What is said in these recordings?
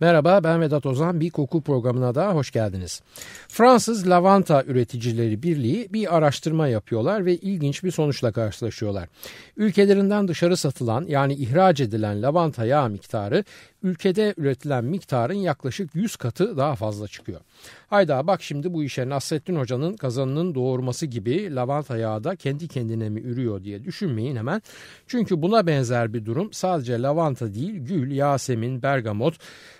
Merhaba ben Vedat Ozan bir koku programına da hoş geldiniz. Fransız Lavanta Üreticileri Birliği bir araştırma yapıyorlar ve ilginç bir sonuçla karşılaşıyorlar. Ülkelerinden dışarı satılan yani ihraç edilen lavanta yağı miktarı ülkede üretilen miktarın yaklaşık 100 katı daha fazla çıkıyor. Hayda bak şimdi bu işe Nasrettin Hoca'nın kazanının doğurması gibi lavanta yağı da kendi kendine mi ürüyor diye düşünmeyin hemen. Çünkü buna benzer bir durum sadece lavanta değil gül, yasemin, bergamot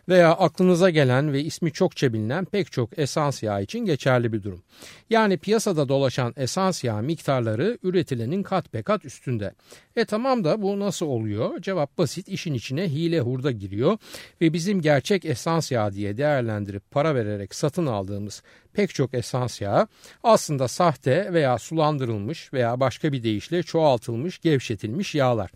veya aklınıza gelen ve ismi çokça bilinen pek çok esans yağı için geçerli bir durum. Yani piyasada dolaşan esans yağı miktarları üretilenin kat be kat üstünde. E tamam da bu nasıl oluyor? Cevap basit işin içine hile hurda giriyor ve bizim gerçek esans yağı diye değerlendirip para vererek satın aldığımız pek çok esans yağı aslında sahte veya sulandırılmış veya başka bir deyişle çoğaltılmış, gevşetilmiş yağlar.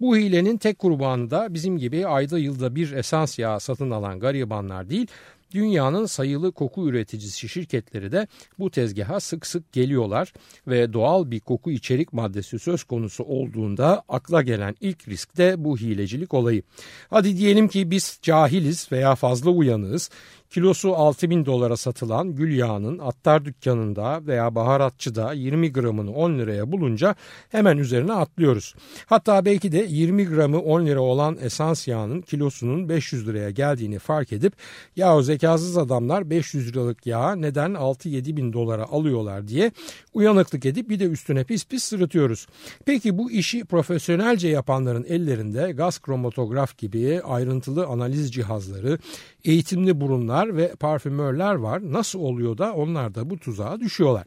Bu hilenin tek kurbanı da bizim gibi ayda yılda bir esans yağı satın alan garibanlar değil, Dünyanın sayılı koku üreticisi şirketleri de bu tezgaha sık sık geliyorlar ve doğal bir koku içerik maddesi söz konusu olduğunda akla gelen ilk risk de bu hilecilik olayı. Hadi diyelim ki biz cahiliz veya fazla uyanığız kilosu 6 bin dolara satılan gül yağının attar dükkanında veya baharatçıda 20 gramını 10 liraya bulunca hemen üzerine atlıyoruz. Hatta belki de 20 gramı 10 lira olan esans yağının kilosunun 500 liraya geldiğini fark edip yahu zekasız adamlar 500 liralık yağı neden 6-7 bin dolara alıyorlar diye uyanıklık edip bir de üstüne pis pis sırıtıyoruz. Peki bu işi profesyonelce yapanların ellerinde gaz kromatograf gibi ayrıntılı analiz cihazları, eğitimli burunlar ve parfümörler var. Nasıl oluyor da onlar da bu tuzağa düşüyorlar?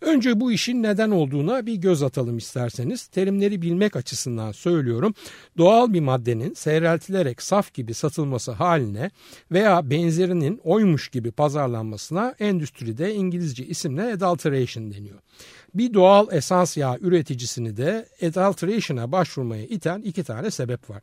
Önce bu işin neden olduğuna bir göz atalım isterseniz. Terimleri bilmek açısından söylüyorum. Doğal bir maddenin seyreltilerek saf gibi satılması haline veya benzerinin oymuş gibi pazarlanmasına endüstride İngilizce isimle adulteration deniyor. Bir doğal esans yağ üreticisini de adulteration'a başvurmaya iten iki tane sebep var.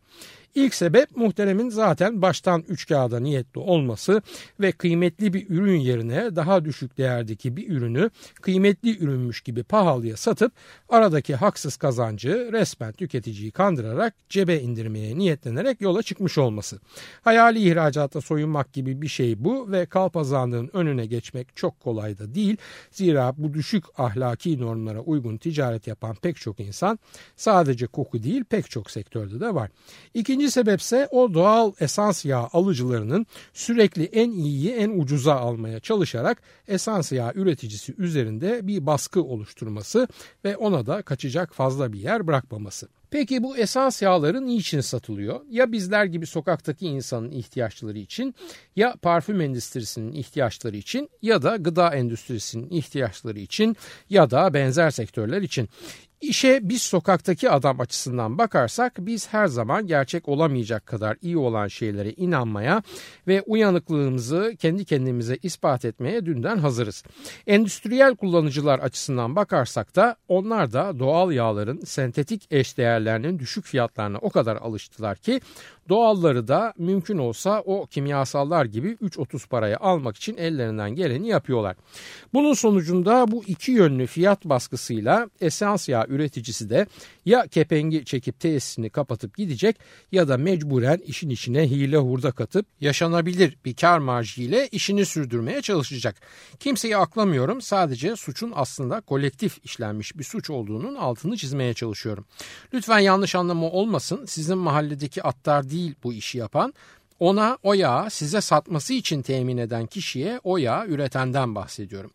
İlk sebep muhteremin zaten baştan üç kağıda niyetli olması ve kıymetli bir ürün yerine daha düşük değerdeki bir ürünü kıymetli ürünmüş gibi pahalıya satıp aradaki haksız kazancı resmen tüketiciyi kandırarak cebe indirmeye niyetlenerek yola çıkmış olması. Hayali ihracata soyunmak gibi bir şey bu ve kalpazanlığın önüne geçmek çok kolay da değil. Zira bu düşük ahlaki normlara uygun ticaret yapan pek çok insan sadece koku değil pek çok sektörde de var. İkinci sebepse o doğal esans yağı alıcılarının sürekli en iyiyi en ucuza almaya çalışarak esans yağı üreticisi üzerinde bir baskı oluşturması ve ona da kaçacak fazla bir yer bırakmaması. Peki bu esans yağları niçin satılıyor? Ya bizler gibi sokaktaki insanın ihtiyaçları için ya parfüm endüstrisinin ihtiyaçları için ya da gıda endüstrisinin ihtiyaçları için ya da benzer sektörler için. İşe biz sokaktaki adam açısından bakarsak biz her zaman gerçek olamayacak kadar iyi olan şeylere inanmaya ve uyanıklığımızı kendi kendimize ispat etmeye dünden hazırız. Endüstriyel kullanıcılar açısından bakarsak da onlar da doğal yağların sentetik eşdeğerlerinin düşük fiyatlarına o kadar alıştılar ki Doğalları da mümkün olsa o kimyasallar gibi 3.30 paraya almak için ellerinden geleni yapıyorlar. Bunun sonucunda bu iki yönlü fiyat baskısıyla esans yağ üreticisi de ya kepengi çekip tesisini kapatıp gidecek ya da mecburen işin içine hile hurda katıp yaşanabilir bir kar marjı ile işini sürdürmeye çalışacak. Kimseyi aklamıyorum sadece suçun aslında kolektif işlenmiş bir suç olduğunun altını çizmeye çalışıyorum. Lütfen yanlış anlama olmasın sizin mahalledeki attar değil değil bu işi yapan. Ona o yağı size satması için temin eden kişiye o yağı üretenden bahsediyorum.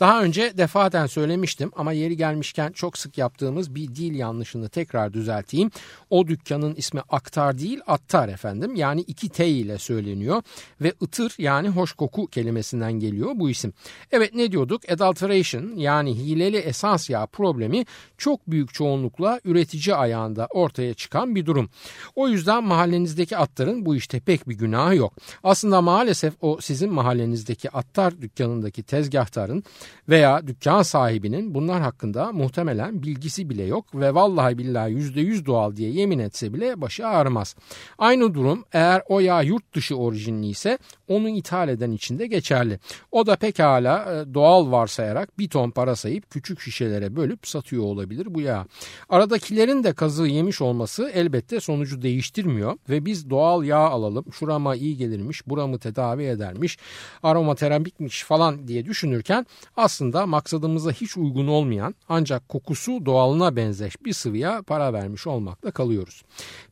Daha önce defaten söylemiştim ama yeri gelmişken çok sık yaptığımız bir dil yanlışını tekrar düzelteyim. O dükkanın ismi Aktar değil Attar efendim yani iki T ile söyleniyor ve ıtır yani hoş koku kelimesinden geliyor bu isim. Evet ne diyorduk adulteration yani hileli esans yağı problemi çok büyük çoğunlukla üretici ayağında ortaya çıkan bir durum. O yüzden mahallenizdeki atların bu işte pek bir günah yok. Aslında maalesef o sizin mahallenizdeki attar dükkanındaki tezgahtarın veya dükkan sahibinin bunlar hakkında muhtemelen bilgisi bile yok ve vallahi billahi yüzde yüz doğal diye yemin etse bile başı ağrımaz. Aynı durum eğer o yağ yurt dışı orijinli ise onu ithal eden için de geçerli. O da pekala e, doğal varsayarak bir ton para sayıp küçük şişelere bölüp satıyor olabilir bu yağ. Aradakilerin de kazığı yemiş olması elbette sonucu değiştirmiyor ve biz doğal yağ alalım şurama iyi gelirmiş buramı tedavi edermiş aromaterapikmiş falan diye düşünürken aslında maksadımıza hiç uygun olmayan ancak kokusu doğalına benzeş bir sıvıya para vermiş olmakla kalıyoruz.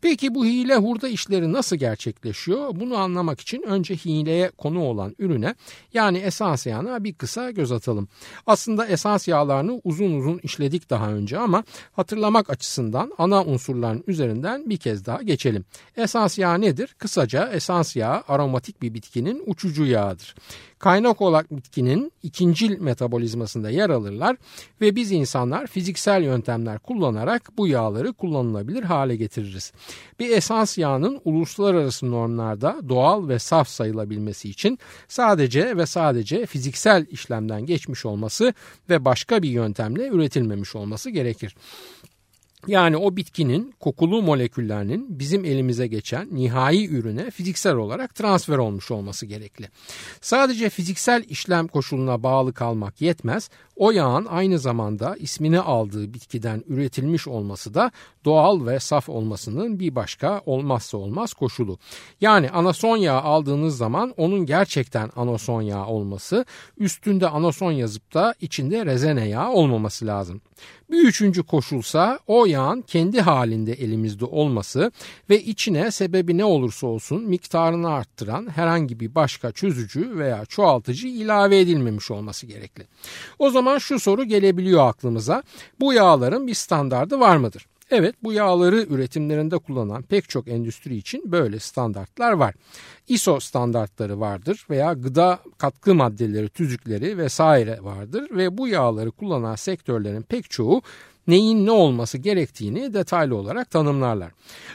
Peki bu hile hurda işleri nasıl gerçekleşiyor? Bunu anlamak için önce hileye konu olan ürüne yani esans yağına bir kısa göz atalım. Aslında esans yağlarını uzun uzun işledik daha önce ama hatırlamak açısından ana unsurların üzerinden bir kez daha geçelim. Esans yağı nedir? Kısaca esans yağı aromatik bir bitkinin uçucu yağıdır kaynak olan bitkinin ikincil metabolizmasında yer alırlar ve biz insanlar fiziksel yöntemler kullanarak bu yağları kullanılabilir hale getiririz. Bir esans yağının uluslararası normlarda doğal ve saf sayılabilmesi için sadece ve sadece fiziksel işlemden geçmiş olması ve başka bir yöntemle üretilmemiş olması gerekir. Yani o bitkinin kokulu moleküllerinin bizim elimize geçen nihai ürüne fiziksel olarak transfer olmuş olması gerekli. Sadece fiziksel işlem koşuluna bağlı kalmak yetmez. O yağın aynı zamanda ismini aldığı bitkiden üretilmiş olması da doğal ve saf olmasının bir başka olmazsa olmaz koşulu. Yani anason yağı aldığınız zaman onun gerçekten anason yağı olması, üstünde anason yazıp da içinde rezene yağı olmaması lazım. Bir üçüncü koşulsa o yağın kendi halinde elimizde olması ve içine sebebi ne olursa olsun miktarını arttıran herhangi bir başka çözücü veya çoğaltıcı ilave edilmemiş olması gerekli. O zaman şu soru gelebiliyor aklımıza. Bu yağların bir standardı var mıdır? Evet bu yağları üretimlerinde kullanan pek çok endüstri için böyle standartlar var. ISO standartları vardır veya gıda katkı maddeleri, tüzükleri vesaire vardır ve bu yağları kullanan sektörlerin pek çoğu neyin ne olması gerektiğini detaylı olarak tanımlarlar.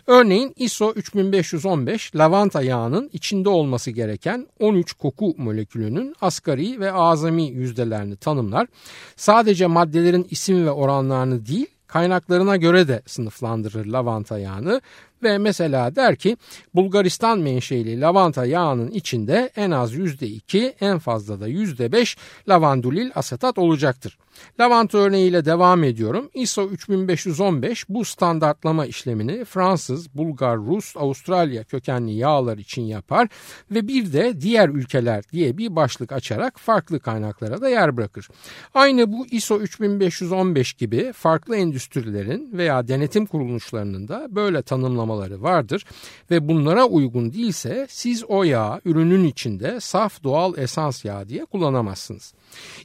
Örneğin ISO 3515 lavanta yağının içinde olması gereken 13 koku molekülünün asgari ve azami yüzdelerini tanımlar. Sadece maddelerin isim ve oranlarını değil kaynaklarına göre de sınıflandırır lavanta yağını ve mesela der ki Bulgaristan menşeli lavanta yağının içinde en az %2 en fazla da %5 lavandulil asetat olacaktır. Lavanta örneğiyle devam ediyorum. ISO 3515 bu standartlama işlemini Fransız, Bulgar, Rus, Avustralya kökenli yağlar için yapar ve bir de diğer ülkeler diye bir başlık açarak farklı kaynaklara da yer bırakır. Aynı bu ISO 3515 gibi farklı endüstrilerin veya denetim kuruluşlarının da böyle tanımlamaları vardır ve bunlara uygun değilse siz o yağı ürünün içinde saf doğal esans yağı diye kullanamazsınız.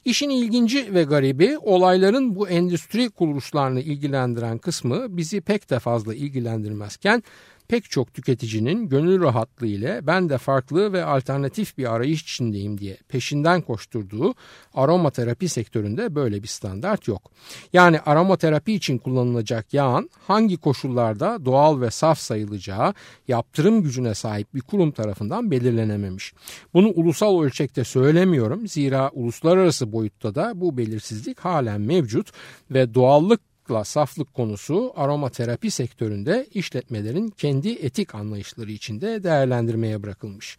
İşin ilginci ve garibi olayların bu endüstri kuruluşlarını ilgilendiren kısmı bizi pek de fazla ilgilendirmezken pek çok tüketicinin gönül rahatlığı ile ben de farklı ve alternatif bir arayış içindeyim diye peşinden koşturduğu aromaterapi sektöründe böyle bir standart yok. Yani aromaterapi için kullanılacak yağın hangi koşullarda doğal ve saf sayılacağı yaptırım gücüne sahip bir kurum tarafından belirlenememiş. Bunu ulusal ölçekte söylemiyorum zira uluslararası boyutta da bu belirsizlik halen mevcut ve doğallık sağlıkla saflık konusu aromaterapi sektöründe işletmelerin kendi etik anlayışları içinde değerlendirmeye bırakılmış.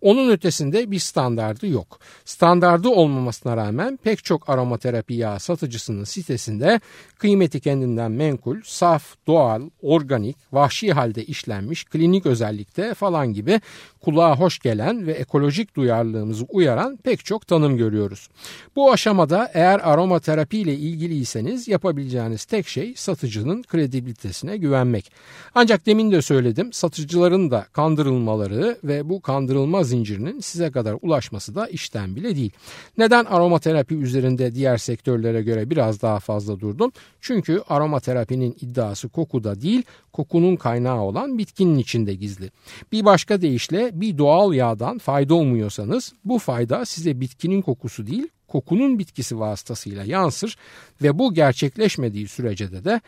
Onun ötesinde bir standardı yok. Standardı olmamasına rağmen pek çok aromaterapi yağ satıcısının sitesinde kıymeti kendinden menkul, saf, doğal, organik, vahşi halde işlenmiş, klinik özellikte falan gibi kulağa hoş gelen ve ekolojik duyarlılığımızı uyaran pek çok tanım görüyoruz. Bu aşamada eğer aromaterapi ile ilgiliyseniz yapabileceğiniz tek şey satıcının kredibilitesine güvenmek. Ancak demin de söyledim satıcıların da kandırılmaları ve bu kandırılma zincirinin size kadar ulaşması da işten bile değil. Neden aromaterapi üzerinde diğer sektörlere göre biraz daha fazla durdum? Çünkü aromaterapinin iddiası kokuda değil kokunun kaynağı olan bitkinin içinde gizli. Bir başka deyişle bir doğal yağdan fayda umuyorsanız bu fayda size bitkinin kokusu değil kokunun bitkisi vasıtasıyla yansır ve bu gerçekleşmediği sürece de de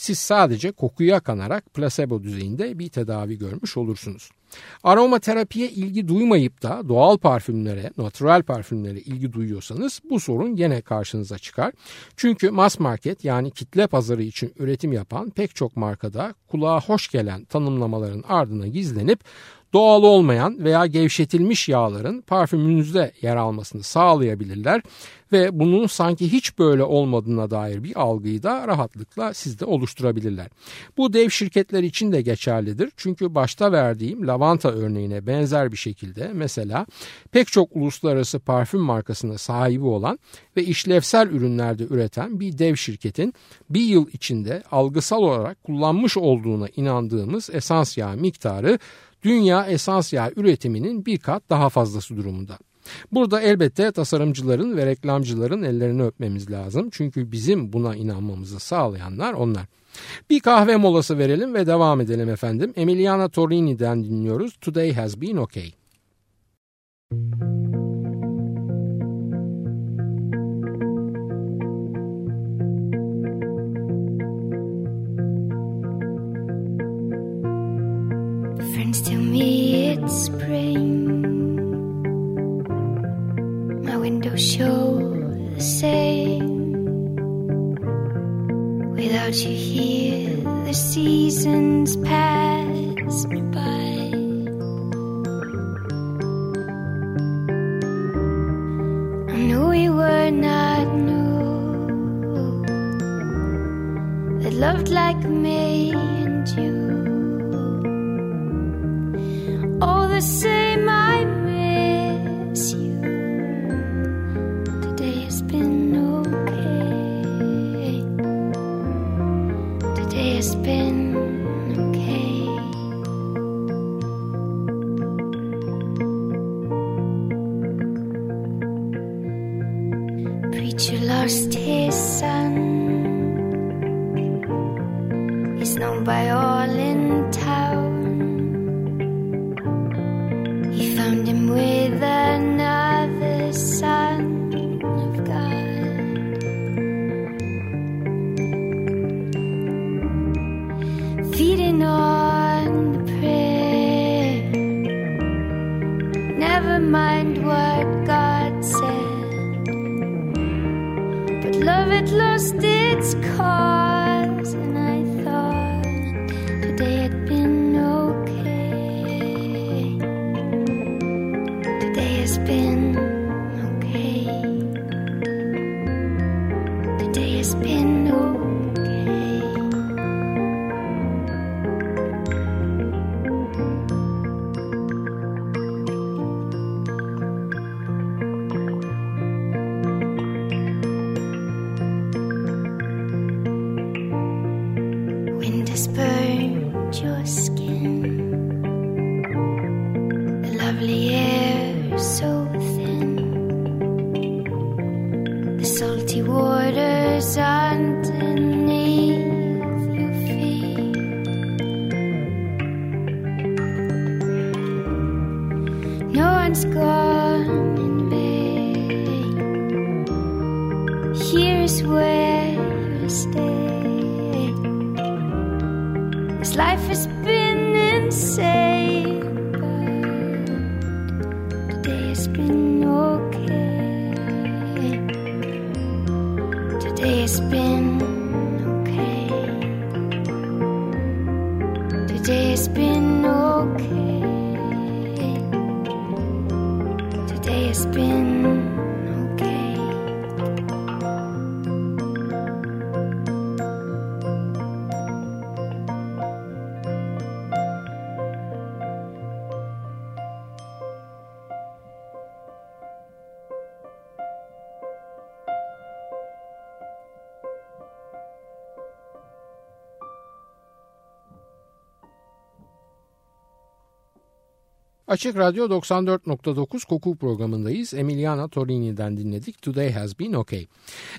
Siz sadece kokuya kanarak plasebo düzeyinde bir tedavi görmüş olursunuz. Aromaterapiye ilgi duymayıp da doğal parfümlere, natural parfümlere ilgi duyuyorsanız bu sorun gene karşınıza çıkar. Çünkü mass market yani kitle pazarı için üretim yapan pek çok markada kulağa hoş gelen tanımlamaların ardına gizlenip doğal olmayan veya gevşetilmiş yağların parfümünüzde yer almasını sağlayabilirler ve bunun sanki hiç böyle olmadığına dair bir algıyı da rahatlıkla sizde oluşturabilirler. Bu dev şirketler için de geçerlidir. Çünkü başta verdiğim lavanta örneğine benzer bir şekilde mesela pek çok uluslararası parfüm markasına sahibi olan ve işlevsel ürünlerde üreten bir dev şirketin bir yıl içinde algısal olarak kullanmış olduğuna inandığımız esans yağı miktarı dünya esans yağı üretiminin bir kat daha fazlası durumunda. Burada elbette tasarımcıların ve reklamcıların ellerini öpmemiz lazım. Çünkü bizim buna inanmamızı sağlayanlar onlar. Bir kahve molası verelim ve devam edelim efendim. Emiliana Torini'den dinliyoruz. Today has been okay. Friends it's spring. My window show the same. Without you here the seasons pass me by sun. Today has been okay. Today has been Açık Radyo 94.9 koku programındayız. Emiliana Torini'den dinledik. Today has been okay.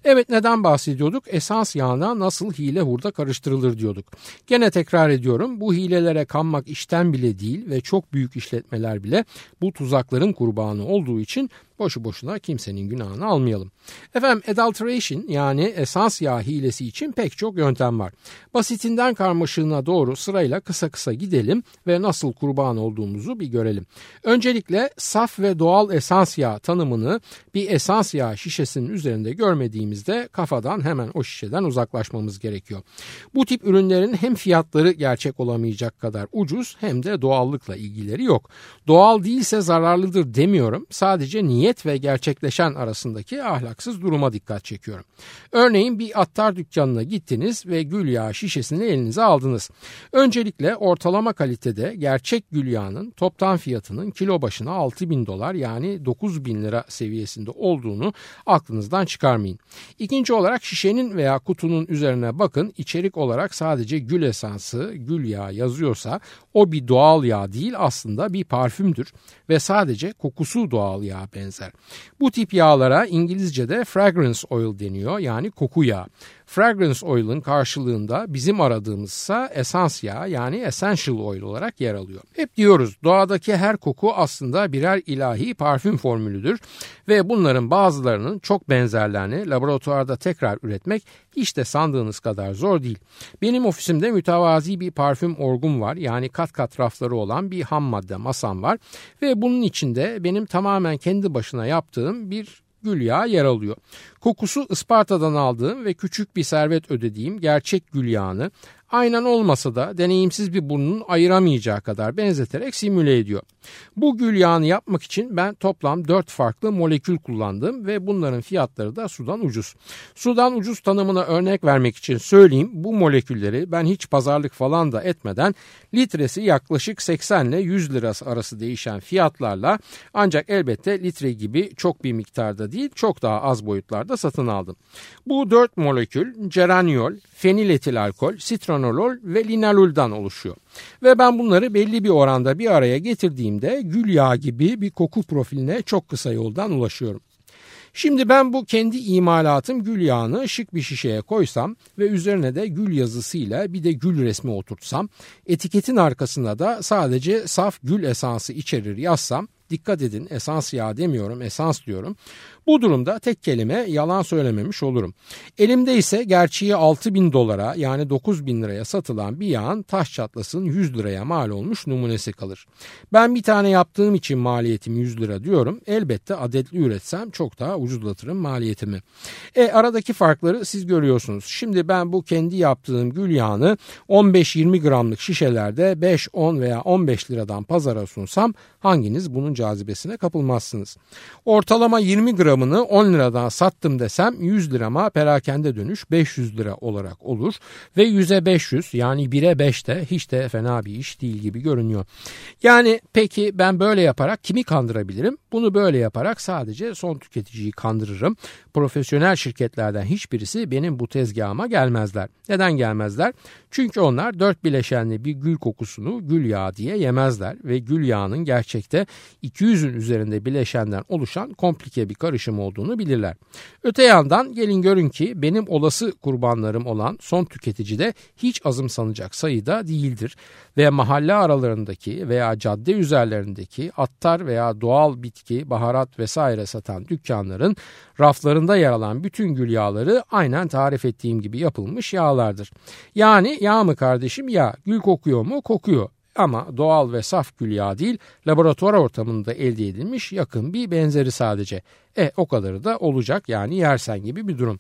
Evet neden bahsediyorduk? Esans yağına nasıl hile hurda karıştırılır diyorduk. Gene tekrar ediyorum. Bu hilelere kanmak işten bile değil ve çok büyük işletmeler bile bu tuzakların kurbanı olduğu için boşu boşuna kimsenin günahını almayalım. Efendim adulteration yani esans yağ hilesi için pek çok yöntem var. Basitinden karmaşığına doğru sırayla kısa kısa gidelim ve nasıl kurban olduğumuzu bir görelim. Öncelikle saf ve doğal esans yağ tanımını bir esans yağ şişesinin üzerinde görmediğimizde kafadan hemen o şişeden uzaklaşmamız gerekiyor. Bu tip ürünlerin hem fiyatları gerçek olamayacak kadar ucuz hem de doğallıkla ilgileri yok. Doğal değilse zararlıdır demiyorum. Sadece niyet ve gerçekleşen arasındaki ahlaksız duruma dikkat çekiyorum. Örneğin bir attar dükkanına gittiniz ve gül yağı şişesini elinize aldınız. Öncelikle ortalama kalitede gerçek gül yağının toptan fiyatının kilo başına 6 bin dolar yani 9 bin lira seviyesinde olduğunu aklınızdan çıkarmayın. İkinci olarak şişenin veya kutunun üzerine bakın içerik olarak sadece gül esansı, gül yağı yazıyorsa o bir doğal yağ değil aslında bir parfümdür ve sadece kokusu doğal yağa benzer. Bu tip yağlara İngilizce'de fragrance oil deniyor yani koku yağı. Fragrance oil'ın karşılığında bizim aradığımızsa esans yağı yani essential oil olarak yer alıyor. Hep diyoruz doğadaki her koku aslında birer ilahi parfüm formülüdür ve bunların bazılarının çok benzerlerini laboratuvarda tekrar üretmek hiç de sandığınız kadar zor değil. Benim ofisimde mütevazi bir parfüm orgum var yani kat kat rafları olan bir ham madde masam var ve bunun içinde benim tamamen kendi başına yaptığım bir gül yağı yer alıyor. Kokusu Isparta'dan aldığım ve küçük bir servet ödediğim gerçek gül yağını aynen olmasa da deneyimsiz bir burnun ayıramayacağı kadar benzeterek simüle ediyor. Bu gül yağını yapmak için ben toplam 4 farklı molekül kullandım ve bunların fiyatları da sudan ucuz. Sudan ucuz tanımına örnek vermek için söyleyeyim bu molekülleri ben hiç pazarlık falan da etmeden litresi yaklaşık 80 ile 100 lirası arası değişen fiyatlarla ancak elbette litre gibi çok bir miktarda değil çok daha az boyutlarda satın aldım. Bu 4 molekül ceraniol, feniletil alkol, sitranolol ve linaloldan oluşuyor. Ve ben bunları belli bir oranda bir araya getirdiğimde gül yağı gibi bir koku profiline çok kısa yoldan ulaşıyorum. Şimdi ben bu kendi imalatım gül yağını şık bir şişeye koysam ve üzerine de gül yazısıyla bir de gül resmi oturtsam, etiketin arkasında da sadece saf gül esansı içerir yazsam, dikkat edin esans yağı demiyorum esans diyorum. Bu durumda tek kelime yalan söylememiş olurum. Elimde ise gerçeği 6 bin dolara yani 9 bin liraya satılan bir yağın taş çatlasın 100 liraya mal olmuş numunesi kalır. Ben bir tane yaptığım için maliyetim 100 lira diyorum. Elbette adetli üretsem çok daha ucuzlatırım maliyetimi. E aradaki farkları siz görüyorsunuz. Şimdi ben bu kendi yaptığım gül yağını 15-20 gramlık şişelerde 5, 10 veya 15 liradan pazara sunsam hanginiz bunun cazibesine kapılmazsınız. Ortalama 20 gram gramını 10 liradan sattım desem 100 lirama perakende dönüş 500 lira olarak olur. Ve 100'e 500 yani 1'e 5 de hiç de fena bir iş değil gibi görünüyor. Yani peki ben böyle yaparak kimi kandırabilirim? Bunu böyle yaparak sadece son tüketiciyi kandırırım. Profesyonel şirketlerden hiçbirisi benim bu tezgahıma gelmezler. Neden gelmezler? Çünkü onlar dört bileşenli bir gül kokusunu gül yağı diye yemezler ve gül yağının gerçekte 200'ün üzerinde bileşenden oluşan komplike bir karışım olduğunu bilirler. Öte yandan gelin görün ki benim olası kurbanlarım olan son tüketici de hiç azımsanacak sayıda değildir ve mahalle aralarındaki veya cadde üzerlerindeki attar veya doğal bitki, baharat vesaire satan dükkanların raflarında yer alan bütün gül yağları aynen tarif ettiğim gibi yapılmış yağlardır. Yani yağ mı kardeşim ya gül kokuyor mu? Kokuyor ama doğal ve saf gül yağı değil laboratuvar ortamında elde edilmiş yakın bir benzeri sadece. E o kadarı da olacak yani yersen gibi bir durum.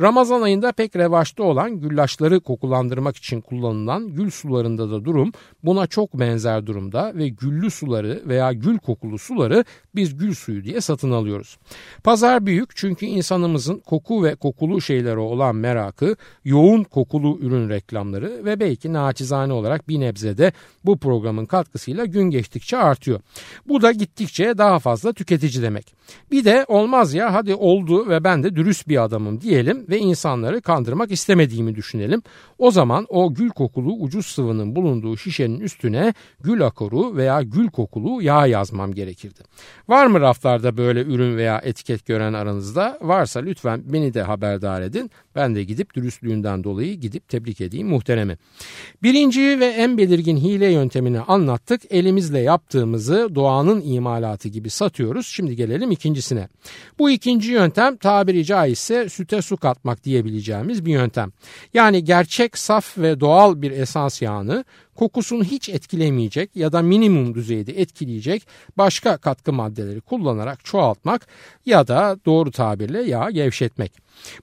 Ramazan ayında pek revaçta olan güllaçları kokulandırmak için kullanılan gül sularında da durum buna çok benzer durumda ve güllü suları veya gül kokulu suları biz gül suyu diye satın alıyoruz. Pazar büyük çünkü insanımızın koku ve kokulu şeylere olan merakı, yoğun kokulu ürün reklamları ve belki naçizane olarak bir nebzede bu programın katkısıyla gün geçtikçe artıyor. Bu da gittikçe daha fazla tüketici demek. Bir de olmaz ya hadi oldu ve ben de dürüst bir adamım diyelim ve insanları kandırmak istemediğimi düşünelim. O zaman o gül kokulu ucuz sıvının bulunduğu şişenin üstüne gül akoru veya gül kokulu yağ yazmam gerekirdi. Var mı raflarda böyle ürün veya etiket gören aranızda? Varsa lütfen beni de haberdar edin. Ben de gidip dürüstlüğünden dolayı gidip tebrik edeyim muhteremi. Birinci ve en belirgin hile yöntemini anlattık. Elimizle yaptığımızı doğanın imalatı gibi satıyoruz. Şimdi gelelim ikincisine. Bu ikinci yöntem tabiri caizse süte su katmak diyebileceğimiz bir yöntem. Yani gerçek, saf ve doğal bir esans yağını kokusunu hiç etkilemeyecek ya da minimum düzeyde etkileyecek başka katkı maddeleri kullanarak çoğaltmak ya da doğru tabirle yağ gevşetmek.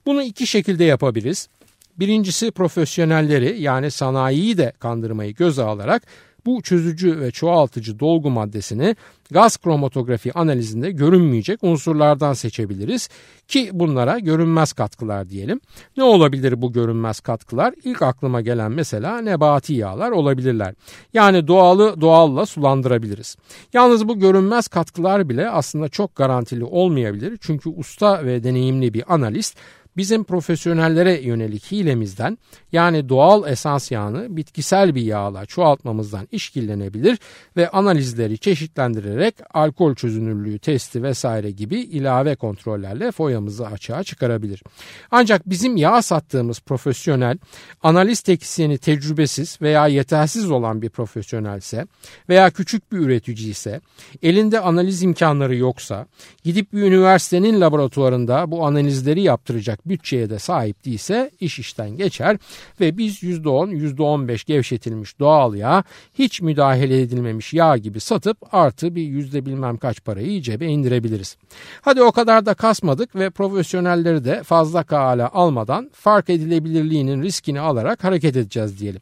Bunu iki şekilde yapabiliriz. Birincisi profesyonelleri yani sanayiyi de kandırmayı göze alarak bu çözücü ve çoğaltıcı dolgu maddesini gaz kromatografi analizinde görünmeyecek unsurlardan seçebiliriz ki bunlara görünmez katkılar diyelim. Ne olabilir bu görünmez katkılar? İlk aklıma gelen mesela nebati yağlar olabilirler. Yani doğalı doğalla sulandırabiliriz. Yalnız bu görünmez katkılar bile aslında çok garantili olmayabilir. Çünkü usta ve deneyimli bir analist bizim profesyonellere yönelik hilemizden yani doğal esans yağını bitkisel bir yağla çoğaltmamızdan işkillenebilir ve analizleri çeşitlendirerek alkol çözünürlüğü testi vesaire gibi ilave kontrollerle foyamızı açığa çıkarabilir. Ancak bizim yağ sattığımız profesyonel analiz teknisyeni tecrübesiz veya yetersiz olan bir profesyonelse veya küçük bir üretici ise elinde analiz imkanları yoksa gidip bir üniversitenin laboratuvarında bu analizleri yaptıracak bütçeye de sahip değilse iş işten geçer ve biz %10 %15 gevşetilmiş doğal yağ hiç müdahale edilmemiş yağ gibi satıp artı bir yüzde bilmem kaç parayı cebe indirebiliriz. Hadi o kadar da kasmadık ve profesyonelleri de fazla kale almadan fark edilebilirliğinin riskini alarak hareket edeceğiz diyelim.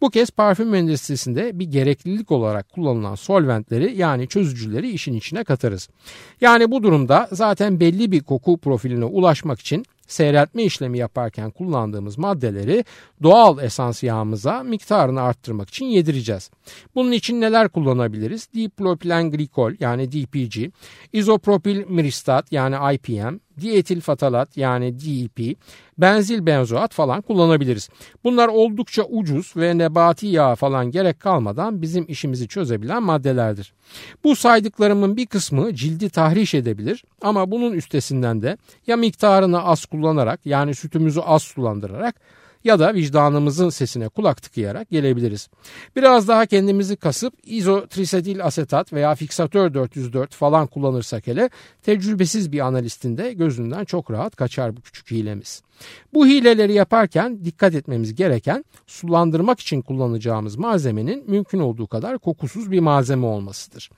Bu kez parfüm endüstrisinde bir gereklilik olarak kullanılan solventleri yani çözücüleri işin içine katarız. Yani bu durumda zaten belli bir koku profiline ulaşmak için seyreltme işlemi yaparken kullandığımız maddeleri doğal esans yağımıza miktarını arttırmak için yedireceğiz. Bunun için neler kullanabiliriz? Dipropilen glikol yani DPG, izopropil miristat yani IPM, dietil fatalat yani DEP, benzil benzoat falan kullanabiliriz. Bunlar oldukça ucuz ve nebati yağ falan gerek kalmadan bizim işimizi çözebilen maddelerdir. Bu saydıklarımın bir kısmı cildi tahriş edebilir ama bunun üstesinden de ya miktarını az kullanarak yani sütümüzü az sulandırarak ya da vicdanımızın sesine kulak tıkayarak gelebiliriz. Biraz daha kendimizi kasıp izotrisetil asetat veya fiksatör 404 falan kullanırsak hele tecrübesiz bir analistin de gözünden çok rahat kaçar bu küçük hilemiz. Bu hileleri yaparken dikkat etmemiz gereken sulandırmak için kullanacağımız malzemenin mümkün olduğu kadar kokusuz bir malzeme olmasıdır.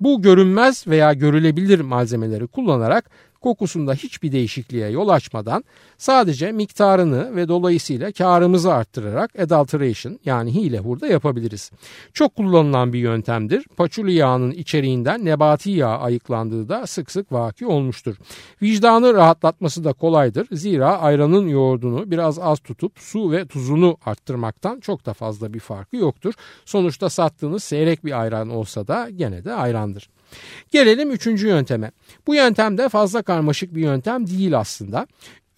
Bu görünmez veya görülebilir malzemeleri kullanarak kokusunda hiçbir değişikliğe yol açmadan sadece miktarını ve dolayısıyla karımızı arttırarak adulteration yani hile hurda yapabiliriz. Çok kullanılan bir yöntemdir. Paçuli yağının içeriğinden nebati yağ ayıklandığı da sık sık vaki olmuştur. Vicdanı rahatlatması da kolaydır. Zira ayranın yoğurdunu biraz az tutup su ve tuzunu arttırmaktan çok da fazla bir farkı yoktur. Sonuçta sattığınız seyrek bir ayran olsa da gene de ayrandır. Gelelim üçüncü yönteme. Bu yöntem de fazla karmaşık bir yöntem değil aslında.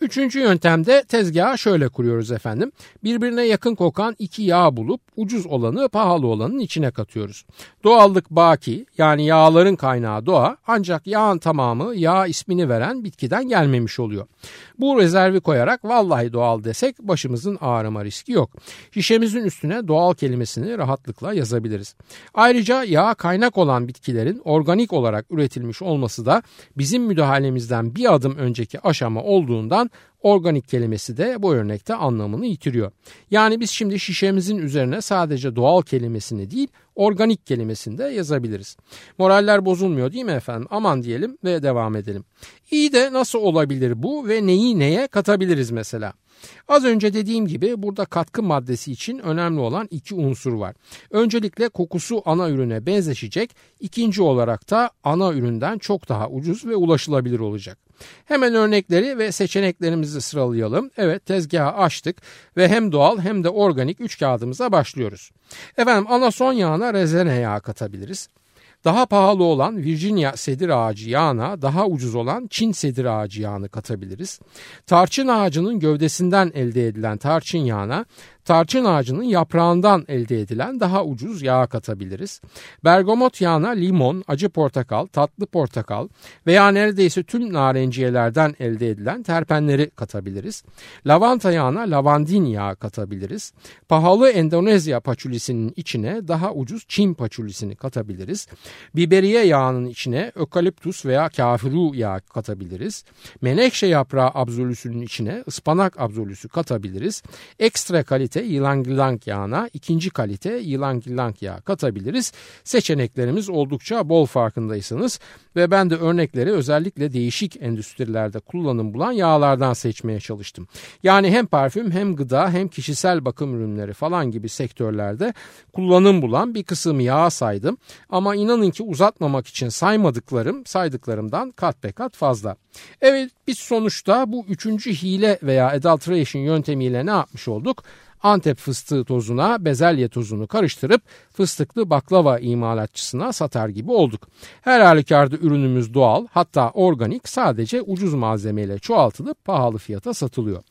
Üçüncü yöntemde tezgahı şöyle kuruyoruz efendim. Birbirine yakın kokan iki yağ bulup ucuz olanı pahalı olanın içine katıyoruz. Doğallık baki yani yağların kaynağı doğa ancak yağın tamamı yağ ismini veren bitkiden gelmemiş oluyor. Bu rezervi koyarak vallahi doğal desek başımızın ağrıma riski yok. Şişemizin üstüne doğal kelimesini rahatlıkla yazabiliriz. Ayrıca yağ kaynak olan bitkilerin organik olarak üretilmiş olması da bizim müdahalemizden bir adım önceki aşama olduğundan Organik kelimesi de bu örnekte anlamını yitiriyor. Yani biz şimdi şişemizin üzerine sadece doğal kelimesini değil organik kelimesini de yazabiliriz. Moraller bozulmuyor değil mi efendim? Aman diyelim ve devam edelim. İyi de nasıl olabilir bu ve neyi neye katabiliriz mesela? Az önce dediğim gibi burada katkı maddesi için önemli olan iki unsur var. Öncelikle kokusu ana ürüne benzeşecek, ikinci olarak da ana üründen çok daha ucuz ve ulaşılabilir olacak. Hemen örnekleri ve seçeneklerimizi sıralayalım. Evet tezgahı açtık ve hem doğal hem de organik üç kağıdımıza başlıyoruz. Efendim anason yağına rezene yağı katabiliriz. Daha pahalı olan Virginia sedir ağacı yağına daha ucuz olan Çin sedir ağacı yağını katabiliriz. Tarçın ağacının gövdesinden elde edilen tarçın yağına tarçın ağacının yaprağından elde edilen daha ucuz yağ katabiliriz. Bergamot yağına limon, acı portakal, tatlı portakal veya neredeyse tüm narenciyelerden elde edilen terpenleri katabiliriz. Lavanta yağına lavandin yağı katabiliriz. Pahalı Endonezya paçulisinin içine daha ucuz Çin paçulisini katabiliriz. Biberiye yağının içine ökaliptus veya kafiru yağı katabiliriz. Menekşe yaprağı absolüsünün içine ıspanak absolüsü katabiliriz. Ekstra kalite kalite yılan yılang yağına ikinci kalite yılan yılang yağı katabiliriz. Seçeneklerimiz oldukça bol farkındaysanız ve ben de örnekleri özellikle değişik endüstrilerde kullanım bulan yağlardan seçmeye çalıştım. Yani hem parfüm hem gıda hem kişisel bakım ürünleri falan gibi sektörlerde kullanım bulan bir kısım yağ saydım. Ama inanın ki uzatmamak için saymadıklarım saydıklarımdan kat be kat fazla. Evet biz sonuçta bu üçüncü hile veya adulteration yöntemiyle ne yapmış olduk? Antep fıstığı tozuna bezelye tozunu karıştırıp fıstıklı baklava imalatçısına satar gibi olduk. Her halükarda ürünümüz doğal hatta organik sadece ucuz malzemeyle çoğaltılıp pahalı fiyata satılıyor.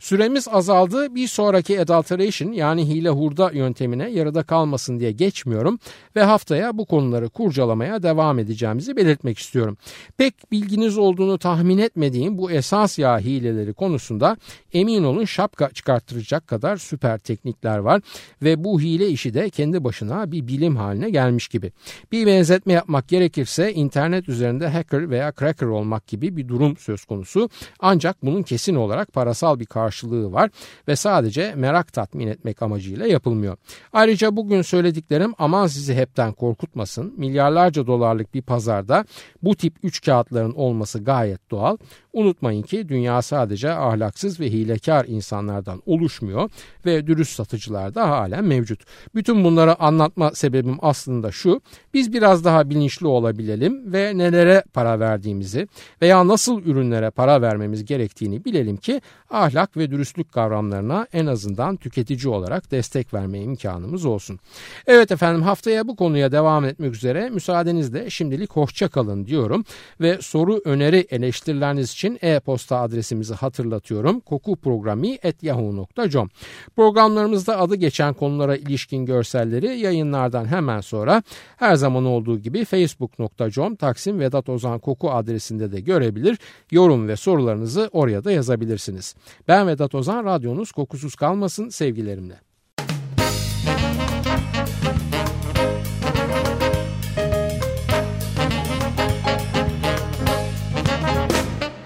Süremiz azaldı. Bir sonraki adulteration yani hile hurda yöntemine yarıda kalmasın diye geçmiyorum ve haftaya bu konuları kurcalamaya devam edeceğimizi belirtmek istiyorum. Pek bilginiz olduğunu tahmin etmediğim bu esas yağ hileleri konusunda emin olun şapka çıkarttıracak kadar süper teknikler var ve bu hile işi de kendi başına bir bilim haline gelmiş gibi. Bir benzetme yapmak gerekirse internet üzerinde hacker veya cracker olmak gibi bir durum söz konusu. Ancak bunun kesin olarak parasal bir karşılığı var ve sadece merak tatmin etmek amacıyla yapılmıyor. Ayrıca bugün söylediklerim aman sizi hepten korkutmasın. Milyarlarca dolarlık bir pazarda bu tip üç kağıtların olması gayet doğal. Unutmayın ki dünya sadece ahlaksız ve hilekar insanlardan oluşmuyor ve dürüst satıcılar da halen mevcut. Bütün bunları anlatma sebebim aslında şu. Biz biraz daha bilinçli olabilelim ve nelere para verdiğimizi veya nasıl ürünlere para vermemiz gerektiğini bilelim ki ahlak ve dürüstlük kavramlarına en azından tüketici olarak destek verme imkanımız olsun. Evet efendim haftaya bu konuya devam etmek üzere müsaadenizle şimdilik hoşça kalın diyorum ve soru öneri eleştirileriniz için e-posta adresimizi hatırlatıyorum. kokuprogrami.yahoo.com Programlarımızda adı geçen konulara ilişkin görselleri yayınlardan hemen sonra her zaman olduğu gibi facebook.com Taksim Vedat Ozan Koku adresinde de görebilir. Yorum ve sorularınızı oraya da yazabilirsiniz. Ben Vedat Ozan, radyonuz kokusuz kalmasın sevgilerimle.